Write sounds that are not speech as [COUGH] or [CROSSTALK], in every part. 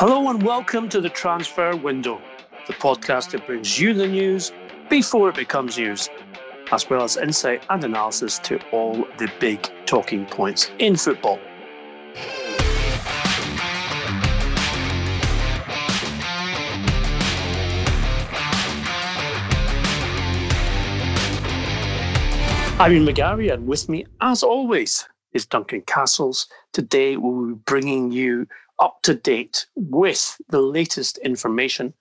Hello and welcome to the Transfer Window, the podcast that brings you the news before it becomes news, as well as insight and analysis to all the big talking points in football. I'm Ian McGarry, and with me, as always, is Duncan Castles. Today, we'll be bringing you up to date with the latest information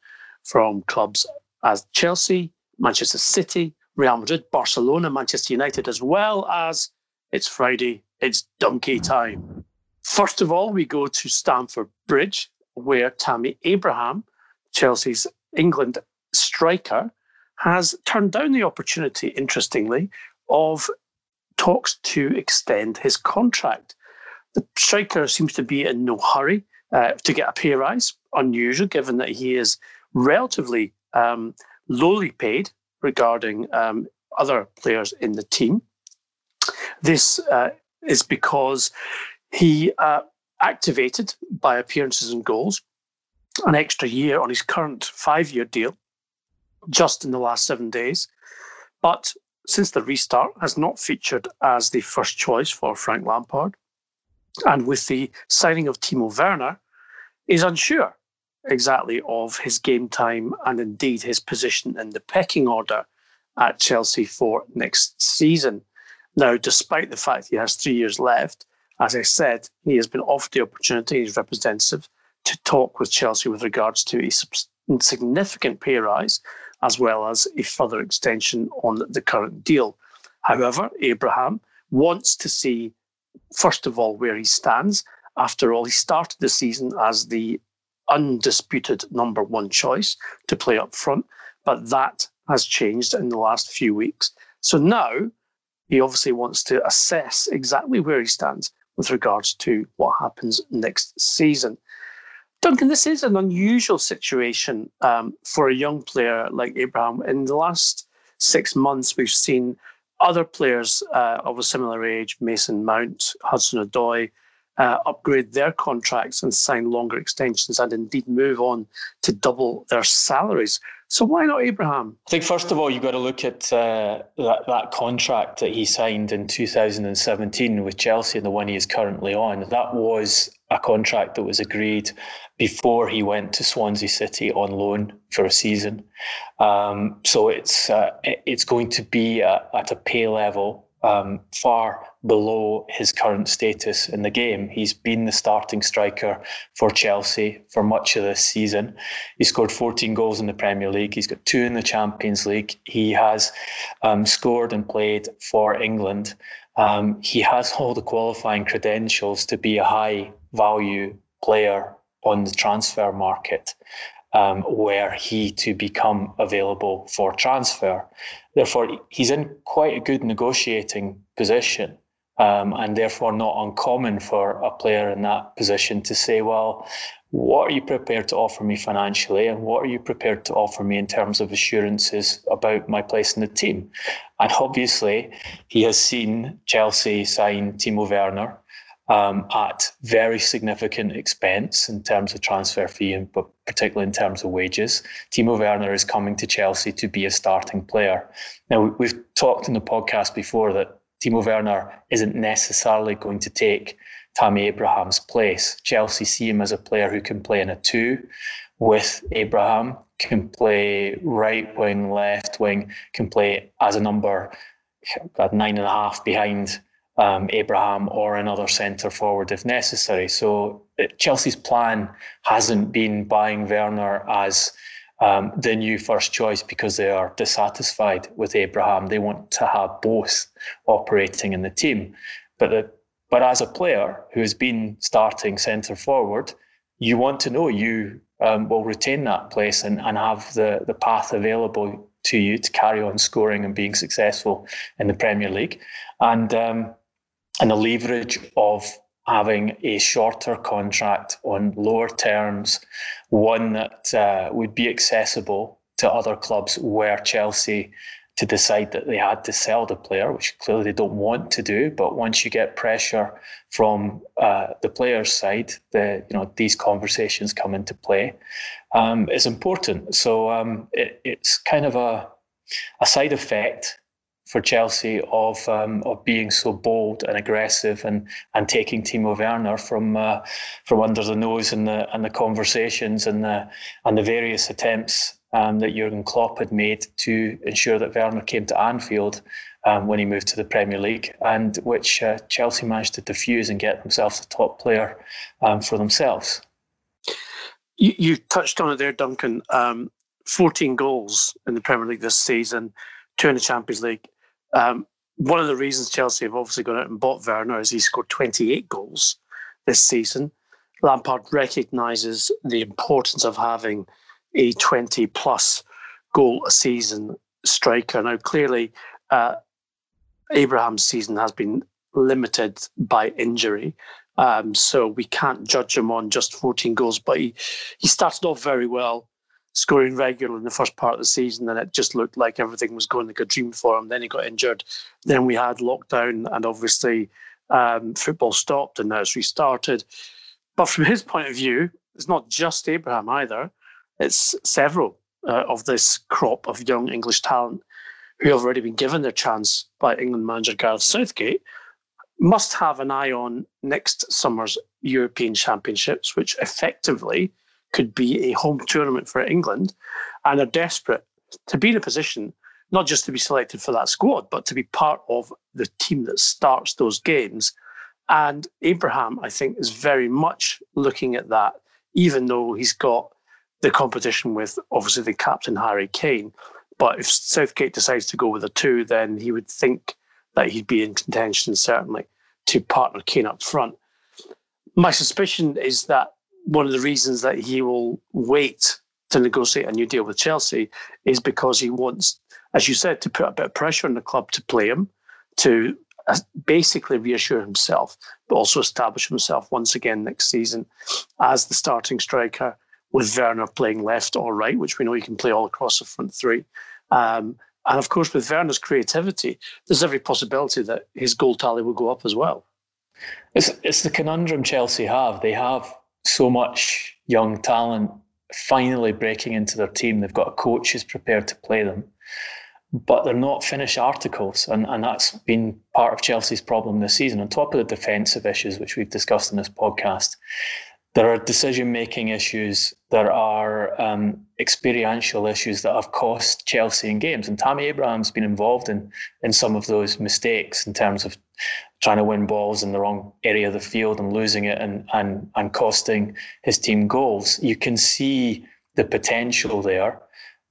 from clubs as Chelsea, Manchester City, Real Madrid, Barcelona, Manchester United, as well as it's Friday, it's donkey time. First of all, we go to Stamford Bridge, where Tammy Abraham, Chelsea's England striker, has turned down the opportunity, interestingly, of talks to extend his contract. The striker seems to be in no hurry uh, to get a pay rise, unusual given that he is relatively um, lowly paid regarding um, other players in the team. This uh, is because he uh, activated by appearances and goals an extra year on his current five year deal just in the last seven days. But since the restart has not featured as the first choice for Frank Lampard, and with the signing of Timo Werner, is unsure exactly of his game time and indeed his position in the pecking order at Chelsea for next season. Now, despite the fact he has three years left, as I said, he has been offered the opportunity, his representative, to talk with Chelsea with regards to a significant pay rise as well as a further extension on the current deal. However, Abraham wants to see, first of all, where he stands. After all, he started the season as the undisputed number one choice to play up front, but that has changed in the last few weeks. So now he obviously wants to assess exactly where he stands with regards to what happens next season. Duncan, this is an unusual situation um, for a young player like Abraham. In the last six months, we've seen other players uh, of a similar age, Mason Mount, Hudson Odoi, uh, upgrade their contracts and sign longer extensions and indeed move on to double their salaries. So why not Abraham? I think first of all you've got to look at uh, that that contract that he signed in 2017 with Chelsea and the one he is currently on. That was a contract that was agreed before he went to Swansea City on loan for a season. Um, so it's uh, it's going to be at a pay level um, far below his current status in the game. He's been the starting striker for Chelsea for much of this season. He scored 14 goals in the Premier League. He's got two in the Champions League. He has um, scored and played for England. Um, he has all the qualifying credentials to be a high value player on the transfer market um, were he to become available for transfer. Therefore, he's in quite a good negotiating position. Um, and therefore, not uncommon for a player in that position to say, Well, what are you prepared to offer me financially? And what are you prepared to offer me in terms of assurances about my place in the team? And obviously, he has seen Chelsea sign Timo Werner um, at very significant expense in terms of transfer fee, and but particularly in terms of wages. Timo Werner is coming to Chelsea to be a starting player. Now we've talked in the podcast before that Timo Werner isn't necessarily going to take Tammy Abraham's place. Chelsea see him as a player who can play in a two with Abraham, can play right wing, left wing, can play as a number at nine and a half behind um, Abraham or another centre forward if necessary. So uh, Chelsea's plan hasn't been buying Werner as um, the new first choice because they are dissatisfied with Abraham. They want to have both operating in the team. But the, but as a player who has been starting centre forward, you want to know you um, will retain that place and, and have the, the path available to you to carry on scoring and being successful in the Premier League. And um, and the leverage of having a shorter contract on lower terms, one that uh, would be accessible to other clubs where Chelsea to decide that they had to sell the player, which clearly they don't want to do. But once you get pressure from uh, the player's side, the you know these conversations come into play. Um, is important. So um, it, it's kind of a a side effect for Chelsea of um, of being so bold and aggressive and and taking Timo Werner from uh, from under the nose and the and the conversations and the and the various attempts um, that Jurgen Klopp had made to ensure that Werner came to Anfield um, when he moved to the Premier League, and which uh, Chelsea managed to defuse and get themselves a top player um, for themselves. You, you, touched on it there, Duncan. Um, 14 goals in the Premier League this season, two in the Champions League. Um, one of the reasons Chelsea have obviously gone out and bought Werner is he scored 28 goals this season. Lampard recognises the importance of having a 20 plus goal a season striker. Now, clearly, uh, Abraham's season has been limited by injury. Um, so we can't judge him on just 14 goals, but he, he started off very well, scoring regularly in the first part of the season, and it just looked like everything was going like a dream for him. Then he got injured. Then we had lockdown, and obviously um, football stopped, and now it's restarted. But from his point of view, it's not just Abraham either. It's several uh, of this crop of young English talent who have already been given their chance by England manager Gareth Southgate must have an eye on next summer's European Championships, which effectively could be a home tournament for England, and are desperate to be in a position not just to be selected for that squad, but to be part of the team that starts those games. And Abraham, I think, is very much looking at that, even though he's got the competition with obviously the captain Harry Kane. But if Southgate decides to go with a two, then he would think that he'd be in contention certainly to partner Kane up front. My suspicion is that one of the reasons that he will wait to negotiate a new deal with Chelsea is because he wants, as you said, to put a bit of pressure on the club to play him, to uh, basically reassure himself, but also establish himself once again next season as the starting striker with Werner playing left or right, which we know he can play all across the front three. Um, and of course, with Werner's creativity, there's every possibility that his goal tally will go up as well. It's, it's the conundrum Chelsea have. They have so much young talent finally breaking into their team. They've got a coach who's prepared to play them, but they're not finished articles. And, and that's been part of Chelsea's problem this season. On top of the defensive issues, which we've discussed in this podcast, there are decision making issues, there are um, experiential issues that have cost Chelsea in games. And Tammy Abraham's been involved in, in some of those mistakes in terms of trying to win balls in the wrong area of the field and losing it and, and, and costing his team goals. You can see the potential there,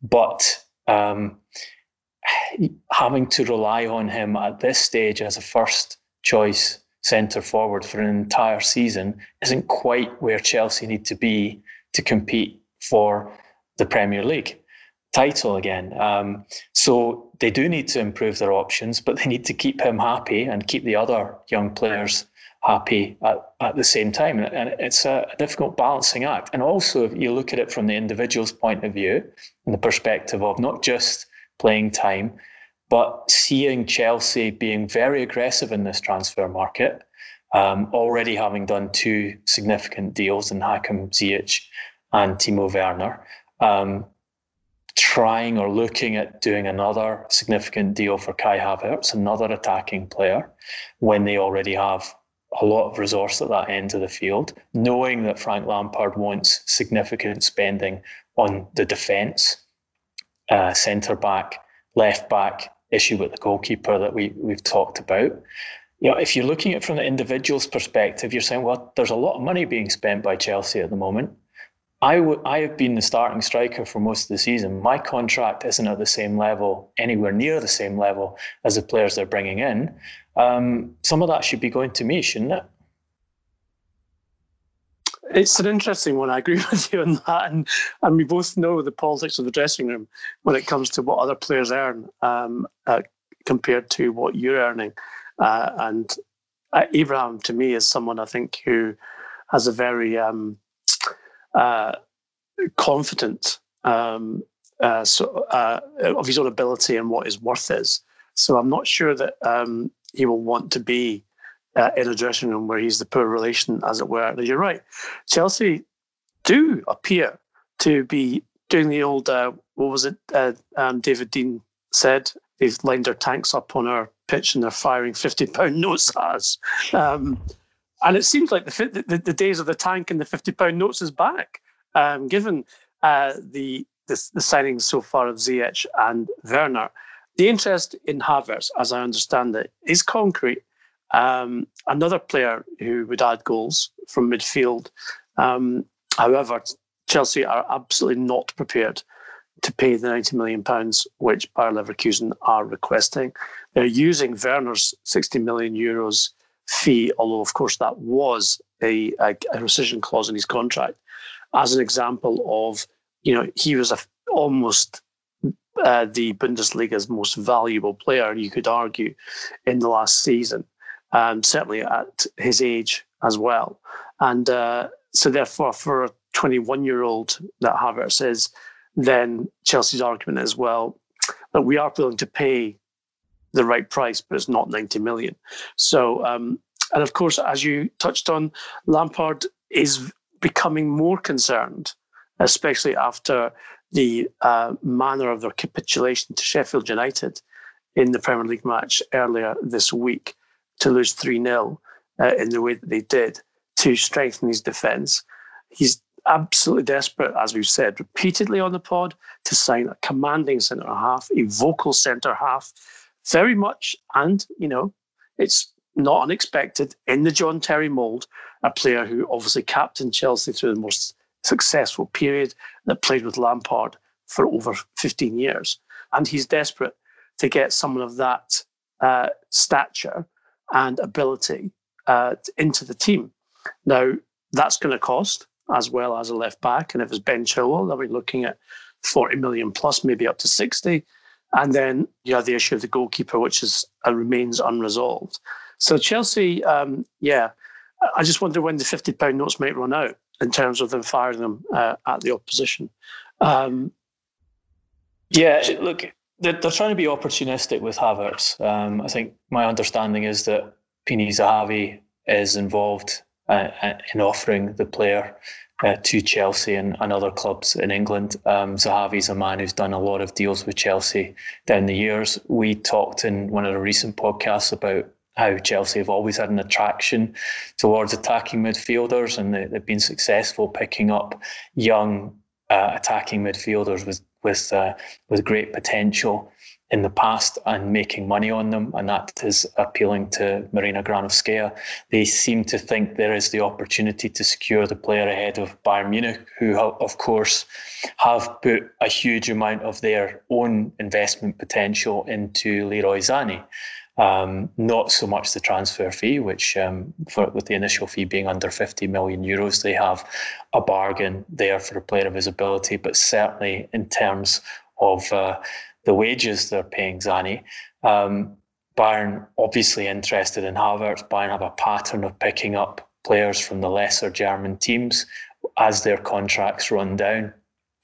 but um, having to rely on him at this stage as a first choice centre forward for an entire season isn't quite where Chelsea need to be to compete for the Premier League title again. Um, so they do need to improve their options, but they need to keep him happy and keep the other young players happy at, at the same time. And it's a, a difficult balancing act. And also, if you look at it from the individual's point of view, and the perspective of not just playing time, but seeing Chelsea being very aggressive in this transfer market, um, already having done two significant deals in Hakim Ziyech and Timo Werner, um, trying or looking at doing another significant deal for Kai Havertz, another attacking player, when they already have a lot of resource at that end of the field, knowing that Frank Lampard wants significant spending on the defence, uh, centre back, left back, issue with the goalkeeper that we, we've talked about. You know, if you're looking at it from the individual's perspective, you're saying, well, there's a lot of money being spent by Chelsea at the moment. I, w- I have been the starting striker for most of the season. My contract isn't at the same level, anywhere near the same level as the players they're bringing in. Um, some of that should be going to me, shouldn't it? It's an interesting one. I agree [LAUGHS] with you on that, and and we both know the politics of the dressing room when it comes to what other players earn um, uh, compared to what you're earning. Uh, and uh, Abraham, to me, is someone I think who has a very um, uh, confident um, uh, so, uh, of his own ability and what his worth is. So I'm not sure that um, he will want to be uh, in a dressing room where he's the poor relation, as it were. You're right. Chelsea do appear to be doing the old, what was it, um, David Dein said? They've lined their tanks up on our pitch and they're firing 50 pound [LAUGHS] notes at us. Um, and it seems like the, the, the, days of the tank and the 50 pound notes is back, um, given uh, the, the, the signings so far of Ziyech and Werner. The interest in Havertz, as I understand it, is concrete. Um, another player who would add goals from midfield. Um, however, Chelsea are absolutely not prepared to pay the 90 million pounds which Bayer Leverkusen are requesting. They're using Werner's 60 million euros fee, although of course that was a, a, a rescission clause in his contract, as an example of you know he was a, almost uh, the Bundesliga's most valuable player, you could argue, in the last season, um, certainly at his age as well. And uh, so, therefore, for a 21 year old that Havertz is, then Chelsea's argument is well, that we are willing to pay the right price, but it's not 90 million. So, um, and of course, as you touched on, Lampard is becoming more concerned, especially after the uh, manner of their capitulation to Sheffield United in the Premier League match earlier this week to lose 3 0 uh, in the way that they did to strengthen his defence. He's absolutely desperate, as we've said repeatedly on the pod, to sign a commanding centre half, a vocal centre half, very much, and, you know, it's not unexpected in the John Terry mould, a player who obviously captained Chelsea through the most successful period that played with Lampard for over 15 years. And he's desperate to get someone of that uh, stature and ability uh, into the team. Now, that's going to cost as well as a left back. And if it's Ben Chilwell, then we're looking at 40 million plus, maybe up to 60. And then you have the issue of the goalkeeper, which is uh, remains unresolved. So Chelsea, um, yeah, I just wonder when the 50 pound notes might run out in terms of them firing them uh, at the opposition. Um, yeah, look, they're, they're, trying to be opportunistic with Havertz. Um, I think my understanding is that Pini Zahavi is involved in offering the player uh, to Chelsea and, and, other clubs in England. Um, Zahavi's a man who's done a lot of deals with Chelsea down the years. We talked in one of the recent podcasts about how Chelsea have always had an attraction towards attacking midfielders, and they, have been successful picking up young uh, attacking midfielders with with uh, with great potential in the past and making money on them, and that is appealing to Marina Granovskaya. They seem to think there is the opportunity to secure the player ahead of Bayern Munich, who, of course, have put a huge amount of their own investment potential into Leroy Sané. Um, not so much the transfer fee, which um, for, with the initial fee being under 50 million euros, they have a bargain there for a player of his ability. But certainly in terms of uh, the wages they're paying Sané. um, Bayern obviously interested in Havertz. Bayern have a pattern of picking up players from the lesser German teams as their contracts run down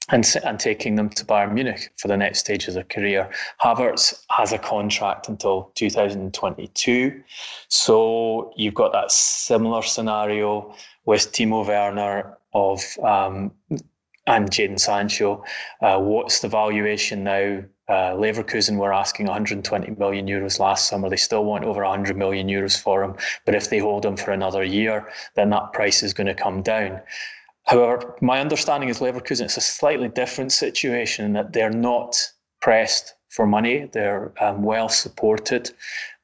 and, and taking them to Bayern Munich for the next stage of their career. Havertz has a contract until 2022. So you've got that similar scenario with Timo Werner of um, and Jadon Sancho. Uh, what's the valuation now? Uh, Leverkusen were asking 120 million euros last summer. They still want over 100 million euros for him. But if they hold him for another year, then that price is going to come down. However, my understanding is Leverkusen, it's a slightly different situation in that they're not pressed for money. They're um, well supported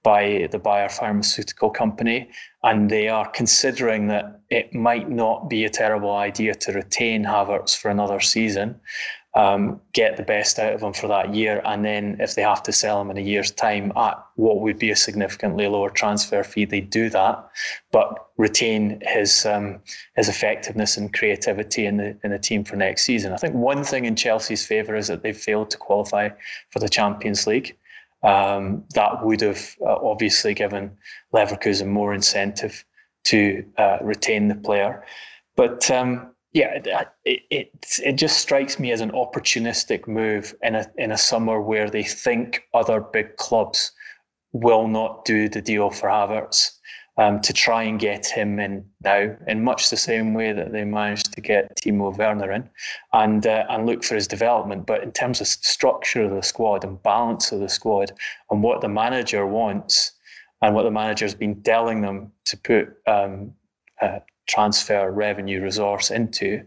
by the Bayer Pharmaceutical Company, and they are considering that it might not be a terrible idea to retain Havertz for another season um, get the best out of them for that year. And then if they have to sell them in a year's time at what would be a significantly lower transfer fee, they do that, but retain his um, his effectiveness and creativity in the in the team for next season. I think one thing in Chelsea's favour is that they've failed to qualify for the Champions League. Um, that would have uh, obviously given Leverkusen more incentive to uh, retain the player. But um, yeah, it, it it just strikes me as an opportunistic move in a in a summer where they think other big clubs will not do the deal for Havertz um, to try and get him in now, in much the same way that they managed to get Timo Werner in, and uh, and look for his development. But in terms of structure of the squad and balance of the squad, and what the manager wants, and what the manager's been telling them to put um, uh, transfer revenue resource into,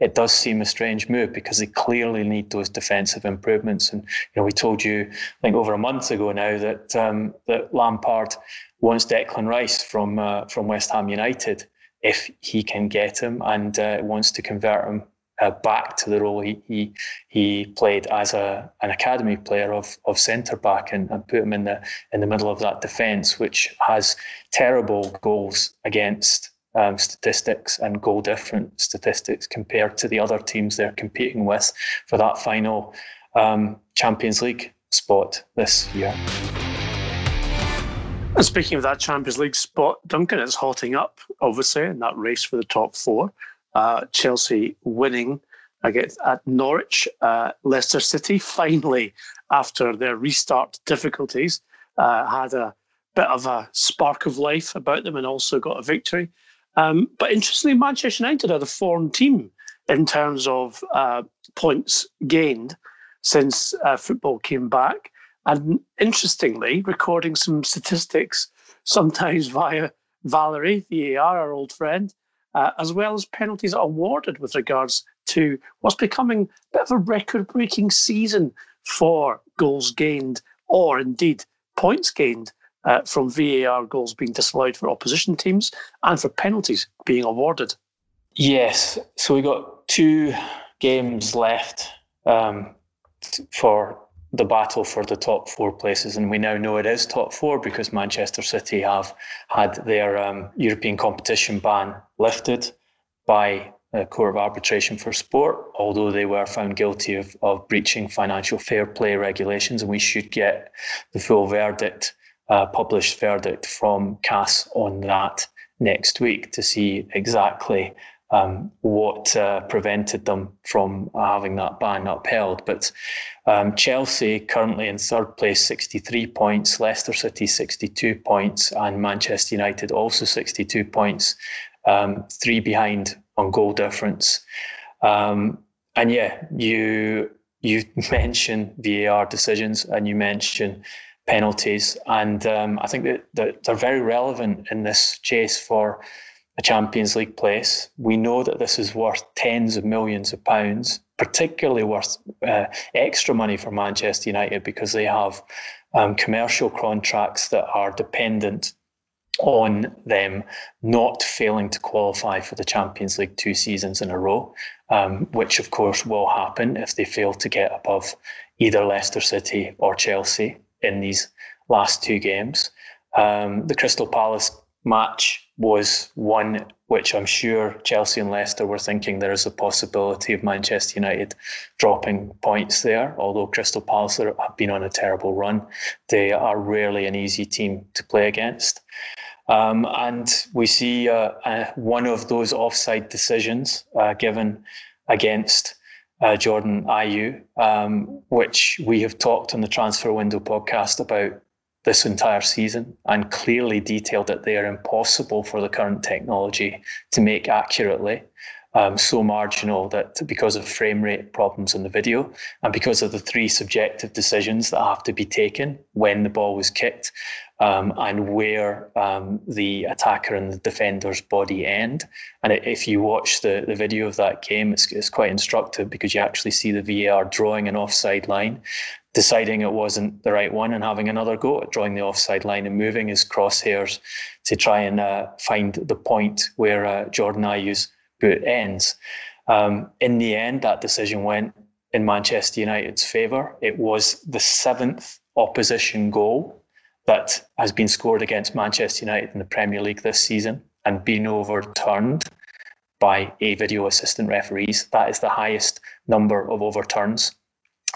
it does seem a strange move because they clearly need those defensive improvements. And you know, we told you, I think over a month ago now, that um, that Lampard wants Declan Rice from uh, from West Ham United if he can get him, and uh, wants to convert him uh, back to the role he he, he played as a an academy player of of centre back and, and put him in the in the middle of that defence, which has terrible goals against. Um, statistics and goal difference statistics compared to the other teams they're competing with for that final um, Champions League spot this year. And speaking of that Champions League spot, Duncan is hotting up, obviously, in that race for the top four. Uh, Chelsea winning against at Norwich, uh, Leicester City [LAUGHS] finally, after their restart difficulties, uh, had a bit of a spark of life about them and also got a victory. Um, but interestingly, Manchester United are the form team in terms of uh, points gained since uh, football came back. And interestingly, recording some statistics, sometimes [LAUGHS] via Valerie, VAR, our old friend, uh, as well as penalties awarded with regards to what's becoming a bit of a record breaking season for goals gained or indeed points gained uh, from VAR goals being disallowed for opposition teams and for penalties being awarded. Yes. So we got two games left um, for the battle for the top four places, and we now know it is top four because Manchester City have had their um, European competition ban lifted by the Court of Arbitration for Sport, although they were found guilty of, of breaching financial fair play regulations, and we should get the full verdict, uh, published verdict from CAS on that next week to see exactly um, what uh, prevented them from having that ban upheld. But um, Chelsea currently in third place, 63 points, Leicester City 62 points, and Manchester United also 62 points, um, three behind on goal difference. Um, and yeah, you you [LAUGHS] mentioned VAR decisions and you mentioned penalties, and um, I think that, that they're very relevant in this chase for a Champions League place. We know that this is worth tens of millions of pounds, particularly worth uh, extra money for Manchester United because they have um, commercial contracts that are dependent on them not failing to qualify for the Champions League two seasons in a row, um, which of course will happen if they fail to get above either Leicester City or Chelsea in these last two games. Um, the Crystal Palace match was one which I'm sure Chelsea and Leicester were thinking there is a possibility of Manchester United dropping points there. Although Crystal Palace have been on a terrible run, they are rarely an easy team to play against. Um, and we see uh, uh, one of those offside decisions uh, given against uh, Jordan Ayew, um, which we have talked on the Transfer Window podcast about this entire season and clearly detailed that they are impossible for the current technology to make accurately. Um, so marginal that because of frame rate problems in the video and because of the three subjective decisions that have to be taken when the ball was kicked um, and where um, the attacker and the defender's body end. And if you watch the, the video of that game, it's, it's quite instructive because you actually see the VAR drawing an offside line deciding it wasn't the right one and having another go at drawing the offside line and moving his crosshairs to try and uh, find the point where uh, Jordan Ayew's boot ends. Um, in the end, that decision went in Manchester United's favour. It was the seventh opposition goal that has been scored against Manchester United in the Premier League this season and been overturned by a video assistant referees. That is the highest number of overturns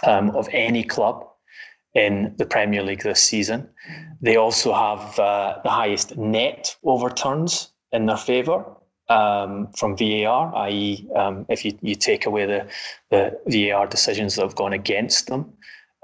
um, of any club in the Premier League this season. They also have uh, the highest net overturns in their favour um, from VAR, i.e., um, if you, you take away the, the VAR decisions that have gone against them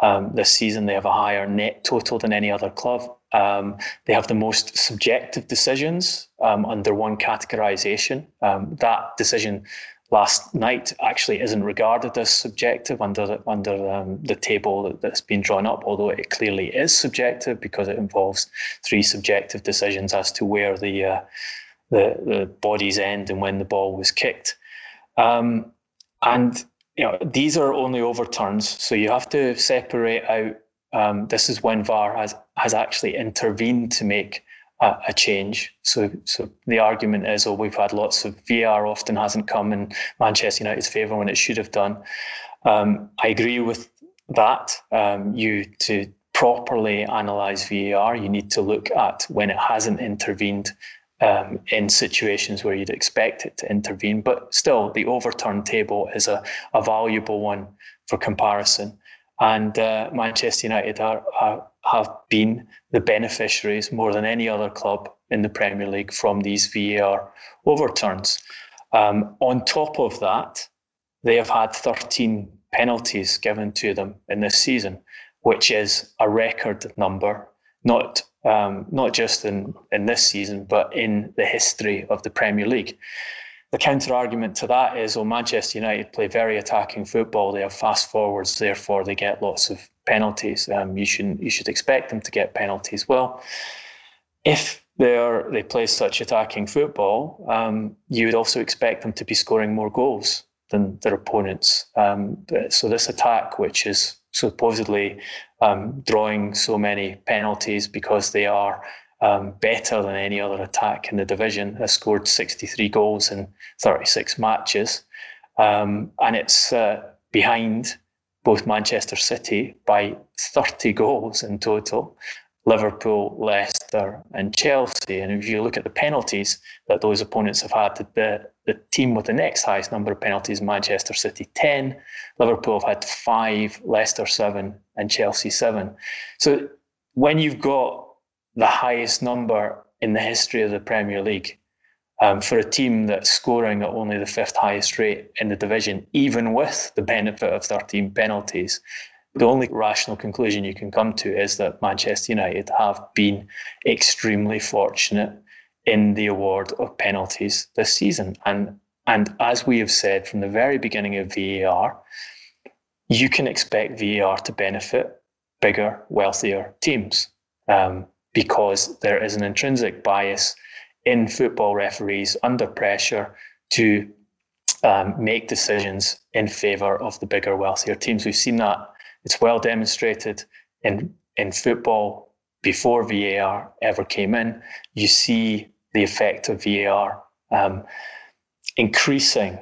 um, this season, they have a higher net total than any other club. Um, they have the most subjective decisions um, under one categorisation. Um, that decision last night actually isn't regarded as subjective under the, under um, the table that's been drawn up, although it clearly is subjective because it involves three subjective decisions as to where the uh, the, the bodies end and when the ball was kicked. Um, and you know these are only overturns, so you have to separate out. Um, this is when VAR has has actually intervened to make a, a, change. So, so the argument is, oh, we've had lots of VAR often hasn't come in Manchester United's favour when it should have done. Um, I agree with that. Um, you to properly analyse VAR, you need to look at when it hasn't intervened um, in situations where you'd expect it to intervene. But still, the overturned table is a, a valuable one for comparison. And uh, Manchester United are, are, have been the beneficiaries more than any other club in the Premier League from these VAR overturns. Um, on top of that, they have had 13 penalties given to them in this season, which is a record number, not um, not just in, in this season, but in the history of the Premier League. The counter argument to that is, well, Manchester United play very attacking football. They have fast forwards, therefore they get lots of penalties. Um, you shouldn't. You should expect them to get penalties. Well, if they are they play such attacking football, um, you would also expect them to be scoring more goals than their opponents. Um, so this attack, which is supposedly um, drawing so many penalties because they are um, better than any other attack in the division, has scored 63 goals in 36 matches. Um, and it's uh, behind both Manchester City by 30 goals in total, Liverpool, Leicester, and Chelsea. And if you look at the penalties that those opponents have had, the, the team with the next highest number of penalties, Manchester City 10, Liverpool have had five, Leicester seven, and Chelsea seven. So when you've got the highest number in the history of the Premier League. Um, for a team that's scoring at only the fifth highest rate in the division, even with the benefit of 13 penalties, the only rational conclusion you can come to is that Manchester United have been extremely fortunate in the award of penalties this season. And, and as we have said from the very beginning of VAR, you can expect VAR to benefit bigger, wealthier teams. Um, because there is an intrinsic bias in football referees under pressure to um, make decisions in favour of the bigger, wealthier teams. We've seen that. It's well demonstrated in, in football before VAR ever came in. You see the effect of VAR um, increasing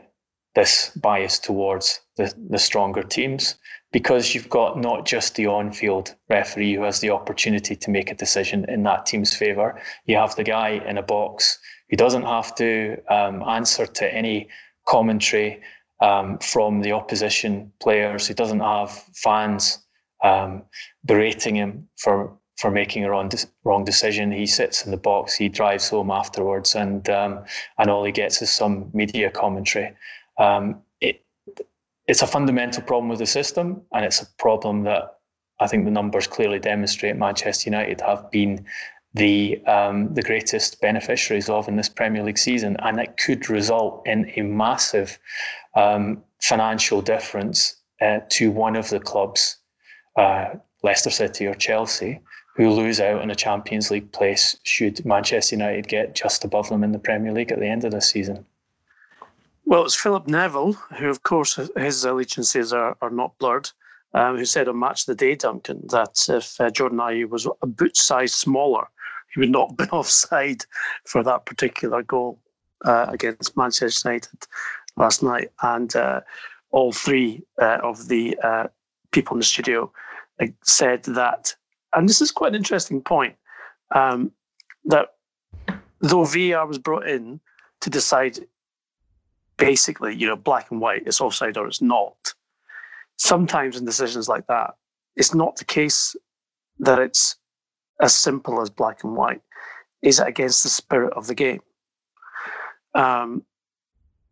this bias towards the, the stronger teams because you've got not just the on field referee who has the opportunity to make a decision in that team's favour, you have the guy in a box who doesn't have to um, answer to any commentary um, from the opposition players, who doesn't have fans um, berating him for for making a wrong, wrong decision. He sits in the box, he drives home afterwards, and um, and all he gets is some media commentary. Um, it's a fundamental problem with the system, and it's a problem that I think the numbers clearly demonstrate Manchester United have been the um, the greatest beneficiaries of in this Premier League season, and it could result in a massive um, financial difference uh, to one of the clubs, uh, Leicester City or Chelsea, who lose out on a Champions League place should Manchester United get just above them in the Premier League at the end of the season. Well, it's Philip Neville, who, of course, his allegiances are, are not blurred, um, who said on Match of the Day, Duncan, that if uh, Jordan Ayew was a boot size smaller, he would not have [LAUGHS] been offside for that particular goal uh, against Manchester United last night. And uh, all three uh, of the uh, people in the studio said that, and this is quite an interesting point, um, that though VAR was brought in to decide basically, you know, black and white, it's offside or it's not. Sometimes in decisions like that, it's not the case that it's as simple as black and white. Is it against the spirit of the game? um,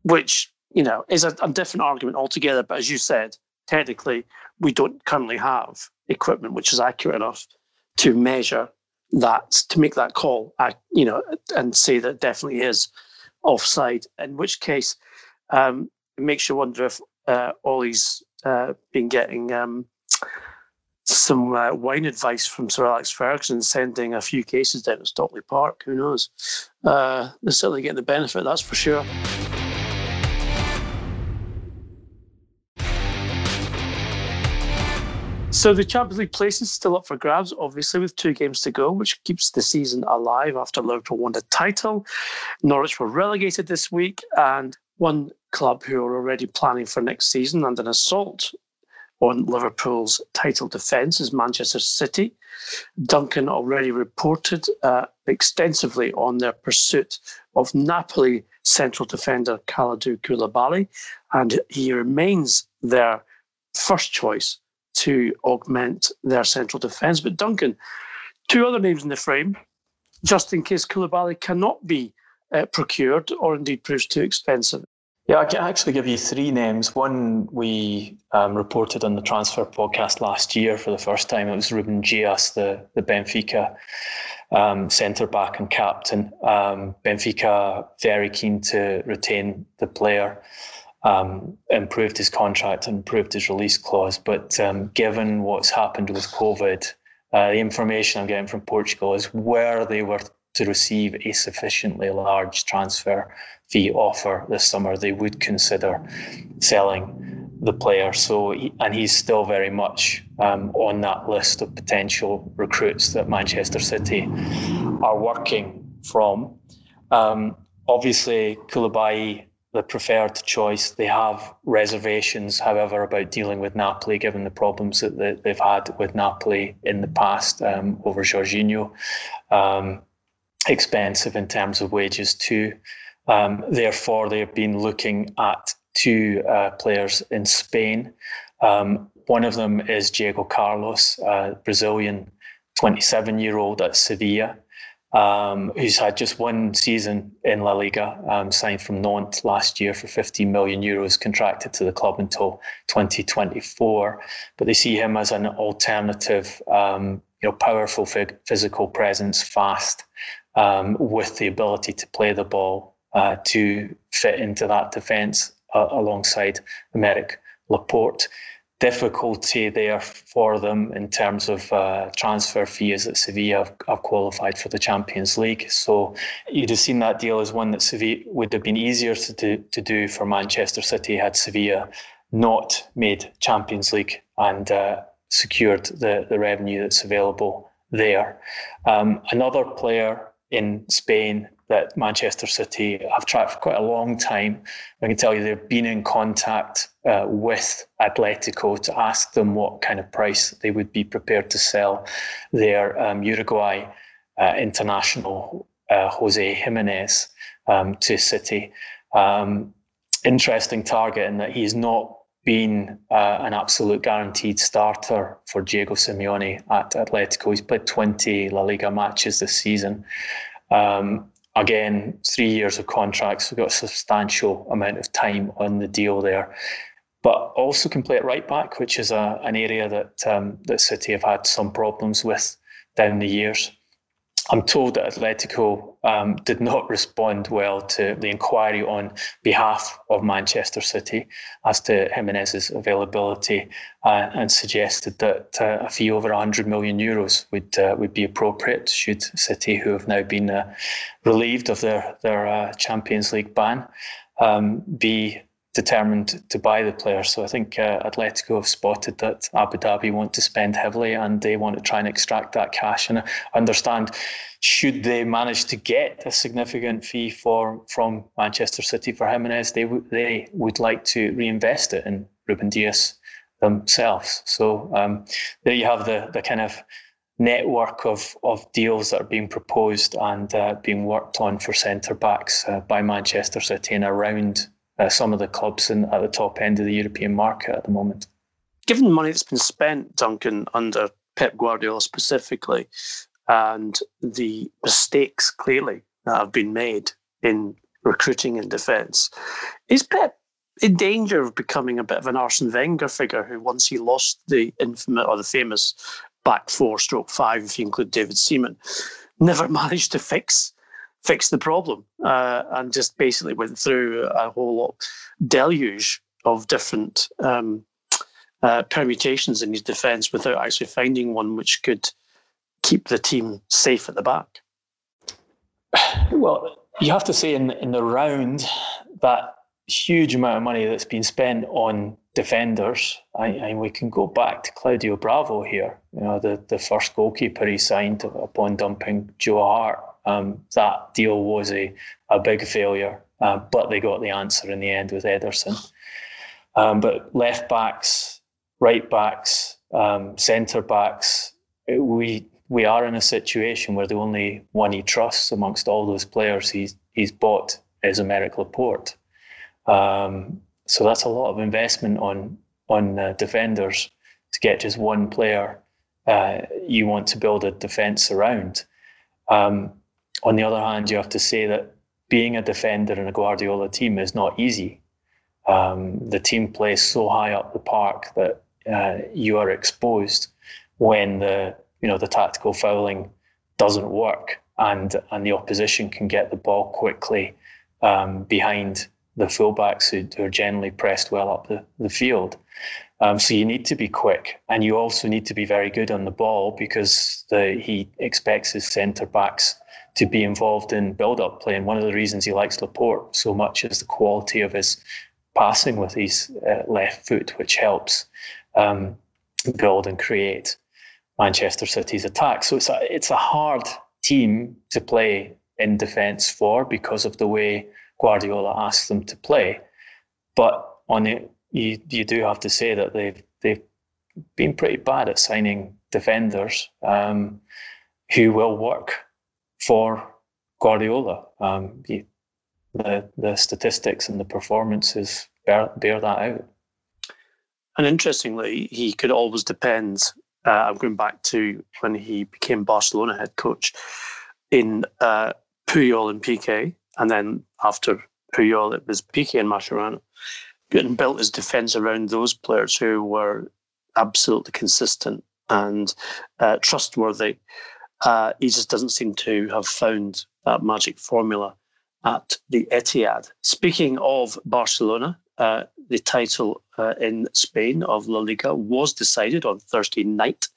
which you know is a, a different argument altogether. But as you said, technically, we don't currently have equipment which is accurate enough to measure that to make that call. you know, and say that definitely is offside. In which case, um, it makes you wonder if uh, Ollie's uh, been getting um, some uh, wine advice from Sir Alex Ferguson, sending a few cases down to Stockley Park. Who knows? Uh, they're certainly getting the benefit, that's for sure. So the Champions League place is still up for grabs, obviously, with two games to go, which keeps the season alive after Liverpool won the title. Norwich were relegated this week, and one club who are already planning for next season and an assault on Liverpool's title defence is Manchester City. Duncan already reported uh, extensively on their pursuit of Napoli central defender Kalidou Koulibaly, and he remains their first choice to augment their central defence. But Duncan, two other names in the frame, just in case Koulibaly cannot be uh, procured or indeed proves too expensive. Yeah, I can actually give you three names. One we um, reported on the transfer podcast last year for the first time. It was Ruben Dias, the the Benfica um, centre back and captain. Um, Benfica very keen to retain the player um, improved his contract and improved his release clause. But um, given what's happened with COVID, uh, the information I'm getting from Portugal is where they were to receive a sufficiently large transfer fee offer this summer, they would consider selling the player. So, and he's still very much um, on that list of potential recruits that Manchester City are working from. Um, obviously, Koulibaly the preferred choice. They have reservations, however, about dealing with Napoli, given the problems that they've had with Napoli in the past um, over Jorginho. Um, expensive in terms of wages too. Um, therefore, they have been looking at two uh, players in Spain. Um, one of them is Diego Carlos, uh, Brazilian 27 year old at Sevilla um, who's had just one season in La Liga, um, signed from Nantes last year for 15 million euros, contracted to the club until 2024. But they see him as an alternative, um, you know, powerful physical presence, fast, um, with the ability to play the ball uh, to fit into that defence uh, alongside Aymeric Laporte difficulty there for them in terms of uh, transfer fees that Sevilla have, have, qualified for the Champions League. So you'd have seen that deal as one that Sevilla would have been easier to do, to do for Manchester City had Sevilla not made Champions League and uh, secured the, the revenue that's available there. Um, another player in Spain that Manchester City have tracked for quite a long time. I can tell you they've been in contact uh, with Atletico to ask them what kind of price they would be prepared to sell their um, Uruguay uh, international uh, Jose Gimenez, um, to City. Um, interesting target in that he's not been uh, an absolute guaranteed starter for Diego Simeone at Atletico. He's played 20 La Liga matches this season. Um, again, three years of contracts. We've got a substantial amount of time on the deal there. But also can play at right back, which is a, an area that um, that City have had some problems with down the years. I'm told that Atletico um, did not respond well to the inquiry on behalf of Manchester City as to Gimenez's availability uh, and suggested that uh, a fee over 100 million euros would uh, would be appropriate should City, who have now been uh, relieved of their their uh, Champions League ban, um, be determined to buy the player. So I think uh, Atletico have spotted that Abu Dhabi want to spend heavily and they want to try and extract that cash. And I understand should they manage to get a significant fee for from Manchester City for Gimenez, they w- they would like to reinvest it in Ruben Dias themselves. So um, there you have the the kind of network of, of deals that are being proposed and uh, being worked on for centre backs uh, by Manchester City and around uh, some of the clubs in, at the top end of the European market at the moment. Given the money that's been spent, Duncan, under Pep Guardiola specifically, and the mistakes clearly that have been made in recruiting in defence. Is Pep in danger of becoming a bit of an Arsene Wenger figure who, once he lost the infamous or the famous back four stroke five, if you include David Seaman, never [LAUGHS] managed to fix fix the problem uh, and just basically went through a whole lot deluge of different um, uh, permutations in his defence without actually finding one which could keep the team safe at the back. Well, you have to say in in the round that huge amount of money that's been spent on defenders. I, I, we can go back to Claudio Bravo here. You know, the, the first goalkeeper he signed upon dumping Joe Hart. Um, that deal was a, a big failure, uh, but they got the answer in the end with Ederson. Um, but left backs, right backs, um, centre backs, we we are in a situation where the only one he trusts amongst all those players he's he's bought is Aymeric Laporte. Um, so that's a lot of investment on on uh, defenders to get just one player uh, you want to build a defence around. Um, on the other hand, you have to say that being a defender in a Guardiola team is not easy. Um, the team plays so high up the park that uh, you are exposed when the you know the tactical fouling doesn't work and and the opposition can get the ball quickly um, behind the fullbacks who, are generally pressed well up the, the field. Um, so you need to be quick, and you also need to be very good on the ball because the, he expects his centre backs to be involved in build-up play. And one of the reasons he likes Laporte so much is the quality of his passing with his uh, left foot, which helps um, build and create Manchester City's attack. So it's a it's a hard team to play in defence for because of the way Guardiola asks them to play. But on it, you you do have to say that they've they've been pretty bad at signing defenders um, who will work for Guardiola. Um, the, the the statistics and the performances bear, bear that out. And interestingly, he could always depend. Uh, I'm going back to when he became Barcelona head coach in uh, Puyol and Piqué, and then after Puyol, it was Piqué and Mascherano. And built his defence around those players who were absolutely consistent and uh, trustworthy. Uh, he just doesn't seem to have found that magic formula at the Etihad. Speaking of Barcelona, uh, the title uh, in Spain of La Liga was decided on Thursday night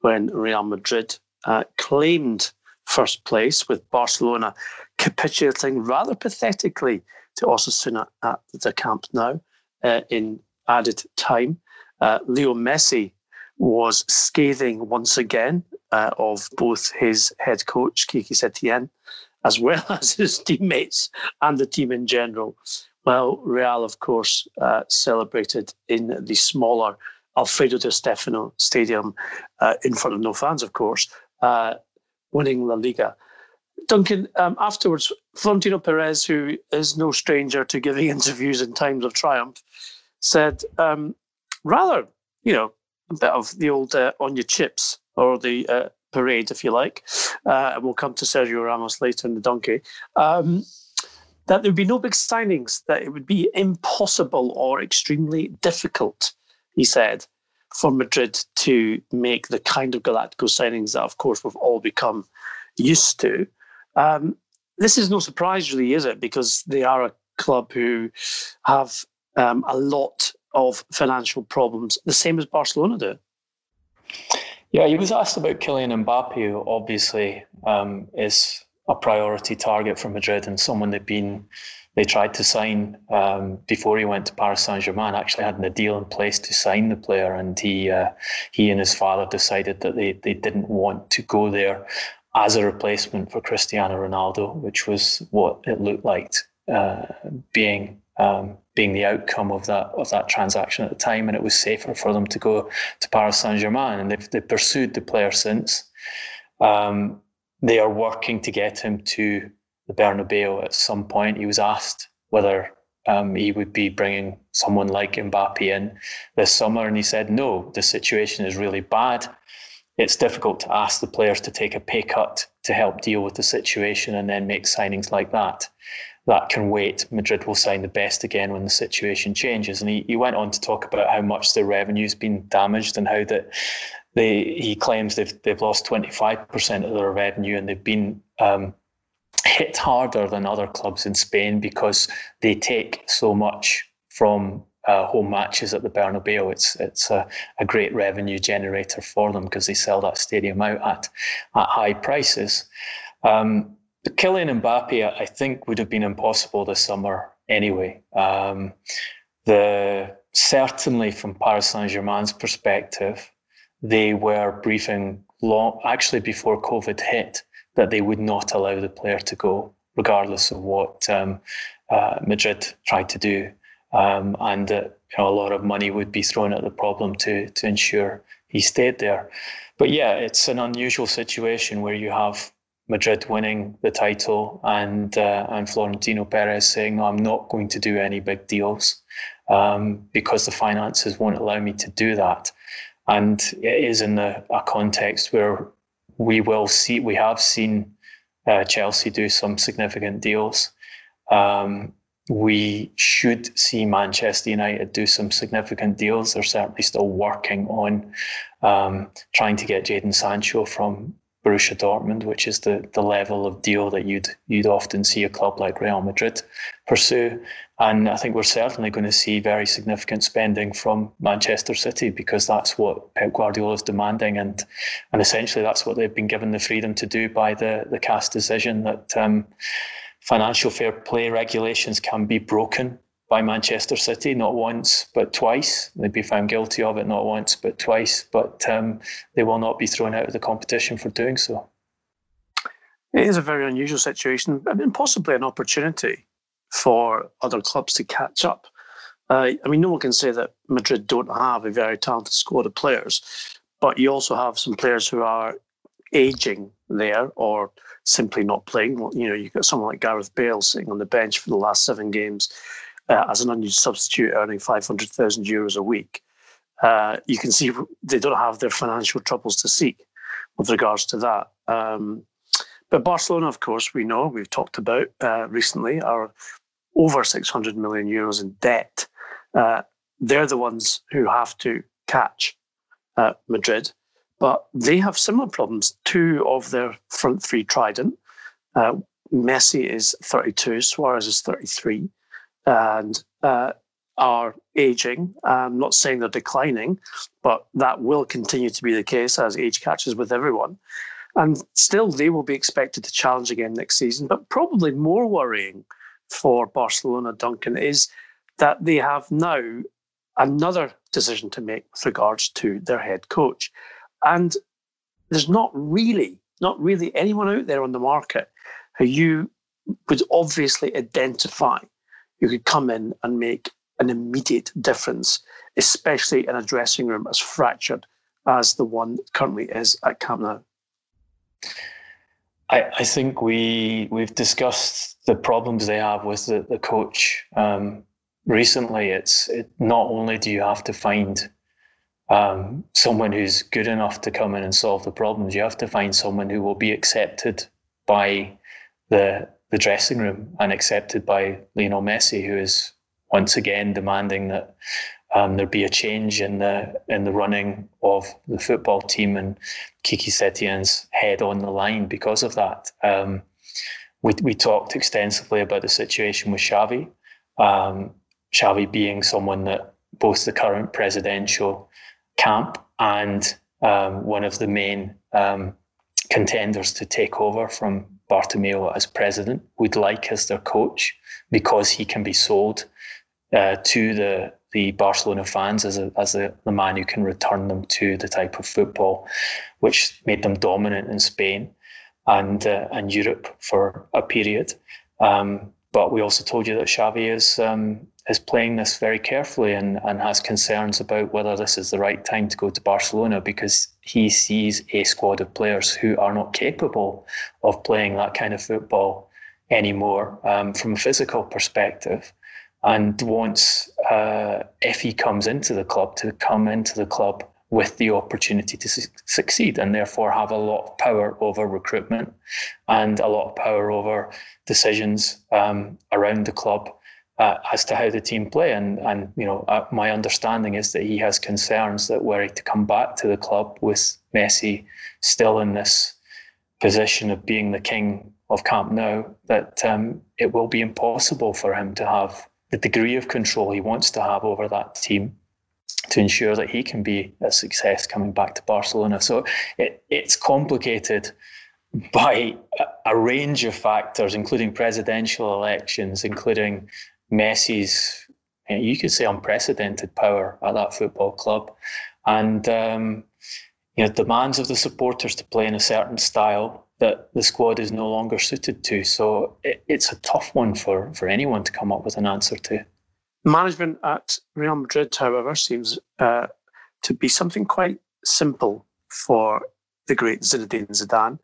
when Real Madrid uh, claimed first place, with Barcelona capitulating rather pathetically to Osasuna at the Camp Nou uh, in added time. Uh, Leo Messi was scathing once again uh, of both his head coach, Quique Setien, as well [LAUGHS] as his teammates and the team in general. Well, Real, of course, uh, celebrated in the smaller Alfredo Di Stefano Stadium uh, in front of no fans, of course, uh, winning La Liga. Duncan, um, afterwards, Florentino Perez, who is no stranger to giving [LAUGHS] interviews in times of triumph, said, um, rather, you know, bit of the old uh, on your chips or the uh, parade, if you like. Uh, and we'll come to Sergio Ramos later in the donkey. Um, that there would be no big signings, that it would be impossible or extremely difficult, he said, for Madrid to make the kind of Galactico signings that, of course, we've all become used to. Um, this is no surprise, really, is it? Because they are a club who have um, a lot of financial problems, the same as Barcelona do. Yeah, he was asked about Kylian Mbappe, who obviously um, is a priority target for Madrid and someone they've been they tried to sign um, before he went to Paris Saint Germain. Actually, had a deal in place to sign the player, and he uh, he and his father decided that they they didn't want to go there as a replacement for Cristiano Ronaldo, which was what it looked like uh, being um, being the outcome of that of that transaction at the time, and it was safer for them to go to Paris Saint Germain, and they've, they've pursued the player since. Um, they are working to get him to the Bernabeu at some point. He was asked whether um, he would be bringing someone like Mbappe in this summer, and he said no. The situation is really bad it's difficult to ask the players to take a pay cut to help deal with the situation and then make signings like that. That can wait. Madrid will sign the best again when the situation changes. And he, he went on to talk about how much their revenue's been damaged and how that they he claims they've they've lost 25% of their revenue and they've been um, hit harder than other clubs in Spain because they take so much from uh, home matches at the Bernabeu. It's it's a, a great revenue generator for them because they sell that stadium out at at high prices. Um, Kylian Mbappe, I think, would have been impossible this summer anyway. Um, the certainly from Paris Saint Germain's perspective, they were briefing long actually before COVID hit that they would not allow the player to go, regardless of what um, uh, Madrid tried to do um, and that you know, a lot of money would be thrown at the problem to to ensure he stayed there. But yeah, it's an unusual situation where you have Madrid winning the title and uh, and Florentino Perez saying, "No, I'm not going to do any big deals um, because the finances won't allow me to do that." And it is in the, a context where we will see, we have seen uh, Chelsea do some significant deals. Um, we should see Manchester United do some significant deals. They're certainly still working on um, trying to get Jadon Sancho from Borussia Dortmund, which is the, the level of deal that you'd you'd often see a club like Real Madrid pursue. And I think we're certainly going to see very significant spending from Manchester City because that's what Pep Guardiola is demanding, and and essentially that's what they've been given the freedom to do by the the CAS decision that. Um, financial fair play regulations can be broken by Manchester City, not once, but twice. They'd be found guilty of it not once, but twice. But um, they will not be thrown out of the competition for doing so. It is a very unusual situation. I mean, possibly an opportunity for other clubs to catch up. Uh, I mean, no one can say that Madrid don't have a very talented squad of players, but you also have some players who are aging there or simply not playing. You know, you've got someone like Gareth Bale sitting on the bench for the last seven games uh, as an unused substitute, earning 500,000 euros a week. Uh, you can see they don't have their financial troubles to seek with regards to that. Um, but Barcelona, of course, we know, we've talked about uh, recently, are over 600 million euros in debt. Uh, they're the ones who have to catch uh, Madrid. But they have similar problems. Two of their front three trident. Uh, Messi is 32, Suarez is 33, and uh, are aging. I'm not saying they're declining, but that will continue to be the case as age catches with everyone. And still, they will be expected to challenge again next season. But probably more worrying for Barcelona, Duncan, is that they have now another decision to make with regards to their head coach. And there's not really, not really anyone out there on the market who you would obviously identify who could come in and make an immediate difference, especially in a dressing room as fractured as the one currently is at Camp Nou. I, I think we we've discussed the problems they have with the, the coach um, recently. It's it, not only do you have to find um, someone who's good enough to come in and solve the problems. You have to find someone who will be accepted by the the dressing room and accepted by Lionel Messi, who is once again demanding that um, there be a change in the in the running of the football team and Quique Setien's head on the line because of that. Um, we we talked extensively about the situation with Xavi. Um, Xavi being someone that both the current presidential camp and um, one of the main um, contenders to take over from Bartomeu as president would like as their coach because he can be sold uh, to the the Barcelona fans as a, as a, the man who can return them to the type of football which made them dominant in Spain and uh, and Europe for a period. Um, but we also told you that Xavi is um, is playing this very carefully and, and has concerns about whether this is the right time to go to Barcelona because he sees a squad of players who are not capable of playing that kind of football anymore um, from a physical perspective. And wants, uh, if he comes into the club, to come into the club with the opportunity to su- succeed and therefore have a lot of power over recruitment and a lot of power over decisions um, around the club uh, as to how the team play. And, and you know, uh, my understanding is that he has concerns that were he to come back to the club with Messi still in this position of being the king of Camp Nou, that um, it will be impossible for him to have the degree of control he wants to have over that team to ensure that he can be a success coming back to Barcelona. So it, it's complicated by a, a range of factors, including presidential elections, including Messi's, you could say, unprecedented power at that football club, and um, you know demands of the supporters to play in a certain style that the squad is no longer suited to. So it, it's a tough one for for anyone to come up with an answer to. Management at Real Madrid, however, seems uh, to be something quite simple for the great Zinedine Zidane,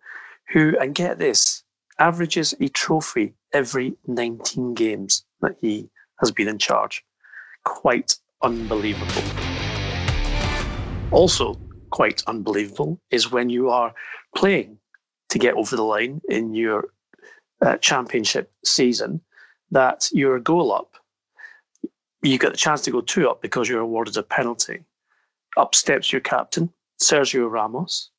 who, and get this, averages a trophy every 19 games that he has been in charge. Quite unbelievable. Also, quite unbelievable is when you are playing to get over the line in your uh, championship season that you're a goal up you get the chance to go two up because you're awarded a penalty. Up steps your captain, Sergio Ramos.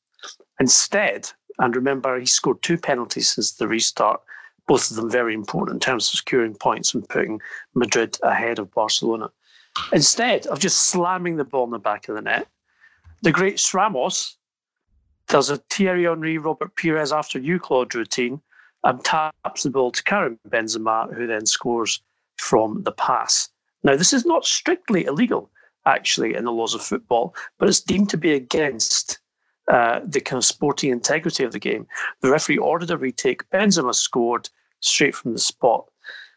Instead, and remember, he scored two penalties since the restart, both of them very important in terms of securing points and putting Madrid ahead of Barcelona. Instead of just slamming the ball in the back of the net, the great Ramos does a Thierry Henry, Robert Pires after you, Claude routine and taps the ball to Karim Benzema, who then scores from the pass. Now, this is not strictly illegal, actually, in the laws of football, but it's deemed to be against uh, the kind of sporting integrity of the game. The referee ordered a retake. Benzema scored straight from the spot.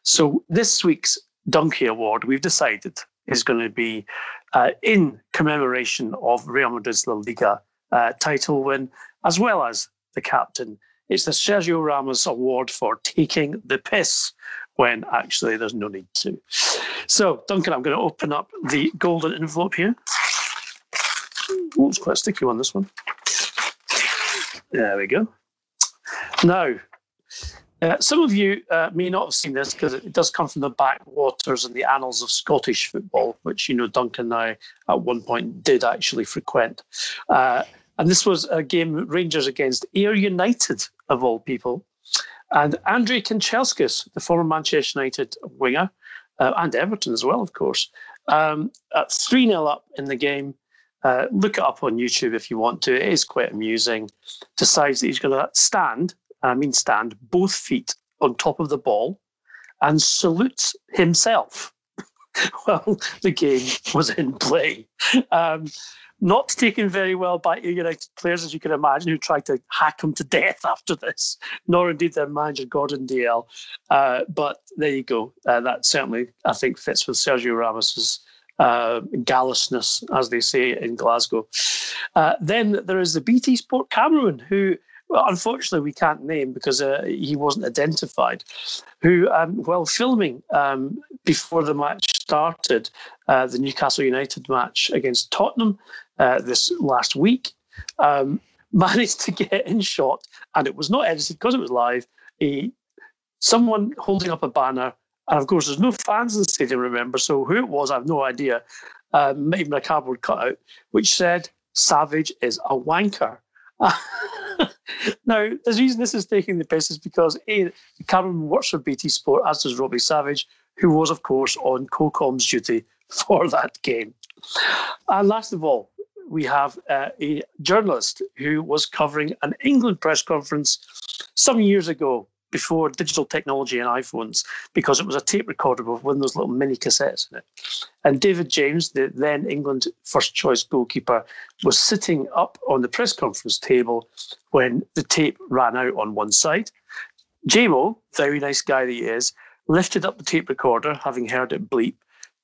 So this week's Donkey Award, we've decided, is going to be uh, in commemoration of Real Madrid's La Liga uh, title win, as well as the captain. It's the Sergio Ramos Award for taking the piss when actually there's no need to. So, Duncan, I'm going to open up the golden envelope here. Oh, it's quite sticky one, this one. There we go. Now, uh, some of you uh, may not have seen this because it does come from the backwaters and the annals of Scottish football, which you know Duncan and I at one point did actually frequent. Uh, and this was a game Rangers against Ayr United, of all people. And Andrei Kanchelskis, the former Manchester United winger, uh, and Everton as well, of course, um, at 3 0 up in the game. Uh, look it up on YouTube if you want to. It is quite amusing. Decides that he's going to stand, I mean, stand both feet on top of the ball and salutes himself. [LAUGHS] well, the game was in play. Um, not taken very well by United players, as you can imagine, who tried to hack him to death [LAUGHS] after this, nor indeed their manager, Gordon Dalziel. Uh, but there you go. Uh, that certainly, I think, fits with Sergio Ramos's uh, gallousness, as they say in Glasgow. Uh, then there is the BT Sport Cameroon, who well, unfortunately, we can't name because uh, he wasn't identified, who, um, while filming um, before the match started, uh, the Newcastle United match against Tottenham uh, this last week, um, [LAUGHS] managed to get in shot, and it was not edited because it was live. A, someone holding up a banner, and of course, there's no fans in the stadium, remember, so who it was, I have no idea. Even a cardboard cutout, which said, Savage is a wanker. [LAUGHS] now, the reason this is taking the piss is because A, Cameron works for BT Sport, as does Robbie Savage, who was, of course, on COCOM's duty for that game. And last of all, we have uh, a journalist who was covering an England press conference some years ago before digital technology and iPhones because it was a tape recorder with one of those little mini cassettes in it. And David James, the then England first choice goalkeeper, was sitting up on the press conference table when the tape ran out on one side. JMO, very nice guy that he is, lifted up the tape recorder, having heard it bleep,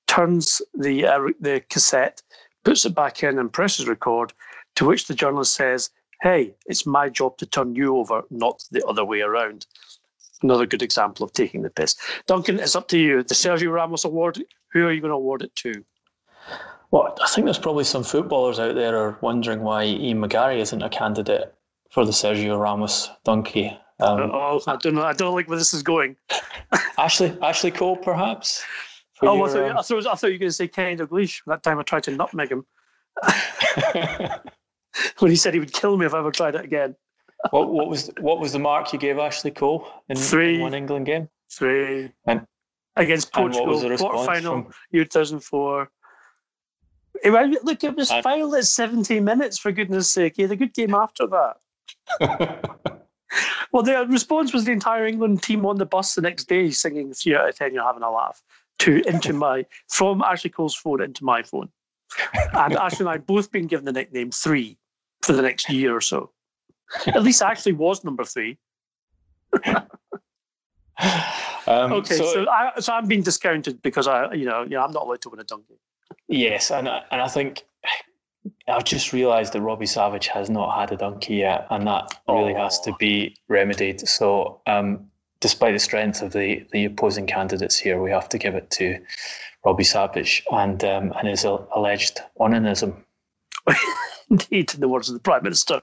turns the uh, the cassette, puts it back in, and presses record. To which the journalist says, "Hey, it's my job to turn you over, not the other way around." Another good example of taking the piss. Duncan, it's up to you. The Sergio Ramos Award, who are you going to award it to? Well, I think there's probably some footballers out there are wondering why Ian McGarry isn't a candidate for the Sergio Ramos donkey. Um, oh, I don't know. I don't like where this is going. [LAUGHS] Ashley, Ashley Cole, perhaps. Oh, your, I, thought, um... I, thought, I thought you were going to say Kenny Dalglish. That time I tried to nutmeg him. [LAUGHS] [LAUGHS] when he said he would kill me if I ever tried it again. What, what was what was the mark you gave Ashley Cole in, Three, in one England game? Three. And against Portugal, quarter final, from... year 2004. It, look, it was and... final at 17 minutes, for goodness sake. He had a good game after that. [LAUGHS] well, the response was the entire England team on the bus the next day singing 3 out of 10, you're having a laugh, to into my, from Ashley Cole's phone into my phone. And Ashley and I both been given the nickname Three for the next year or so. [LAUGHS] At least I actually was number three. [LAUGHS] Um, okay, so, so, I, so I'm being discounted because I, you know, you know, I'm not allowed to win a donkey. Yes, and I, and I think I've just realised that Robbie Savage has not had a donkey yet, and that really oh. has to be remedied. So, um, despite the strength of the the opposing candidates here, we have to give it to Robbie Savage and um, and his alleged onanism. [LAUGHS] Indeed, in the words of the Prime Minister.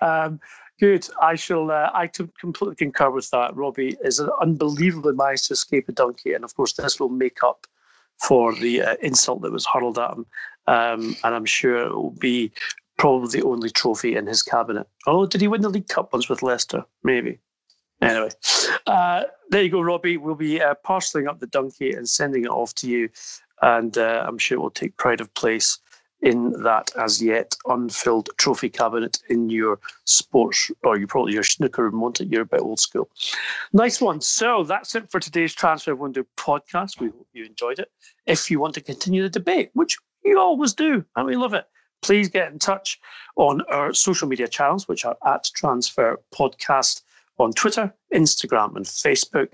Um, Good. I shall. Uh, I completely concur with that. Robbie is an unbelievably managed to escape a donkey, and of course, this will make up for the uh, insult that was hurled at him. Um, and I'm sure it will be probably the only trophy in his cabinet. Oh, did he win the League Cup once with Leicester? Maybe. Anyway, uh, there you go, Robbie. We'll be uh, parceling up the donkey and sending it off to you, and uh, I'm sure it will take pride of place in that as yet unfilled trophy cabinet in your sports or you probably your snooker room, won't it? You're a bit old school. Nice one. So that's it for today's Transfer Window podcast. We hope you enjoyed it. If you want to continue the debate, which you always do, and we love it, please get in touch on our social media channels, which are at Transfer Podcast on Twitter, Instagram, and Facebook.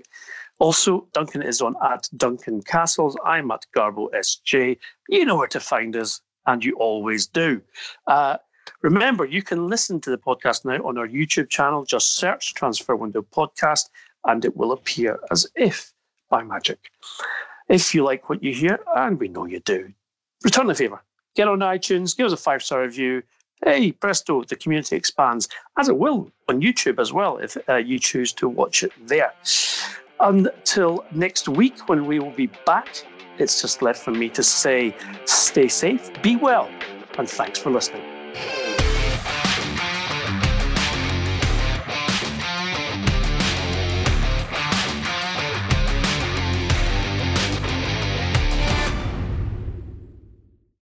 Also, Duncan is on at Duncan Castles. I'm at Garbo SJ. You know where to find us and you always do. Uh, remember, you can listen to the podcast now on our YouTube channel. Just search Transfer Window Podcast and it will appear as if by magic. If you like what you hear, and we know you do, return the favour. Get on iTunes, give us a five star review. Hey, presto, the community expands, as it will on YouTube as well if uh, you choose to watch it there. Until next week, when we will be back it's just left for me to say stay safe, be well, and thanks for listening.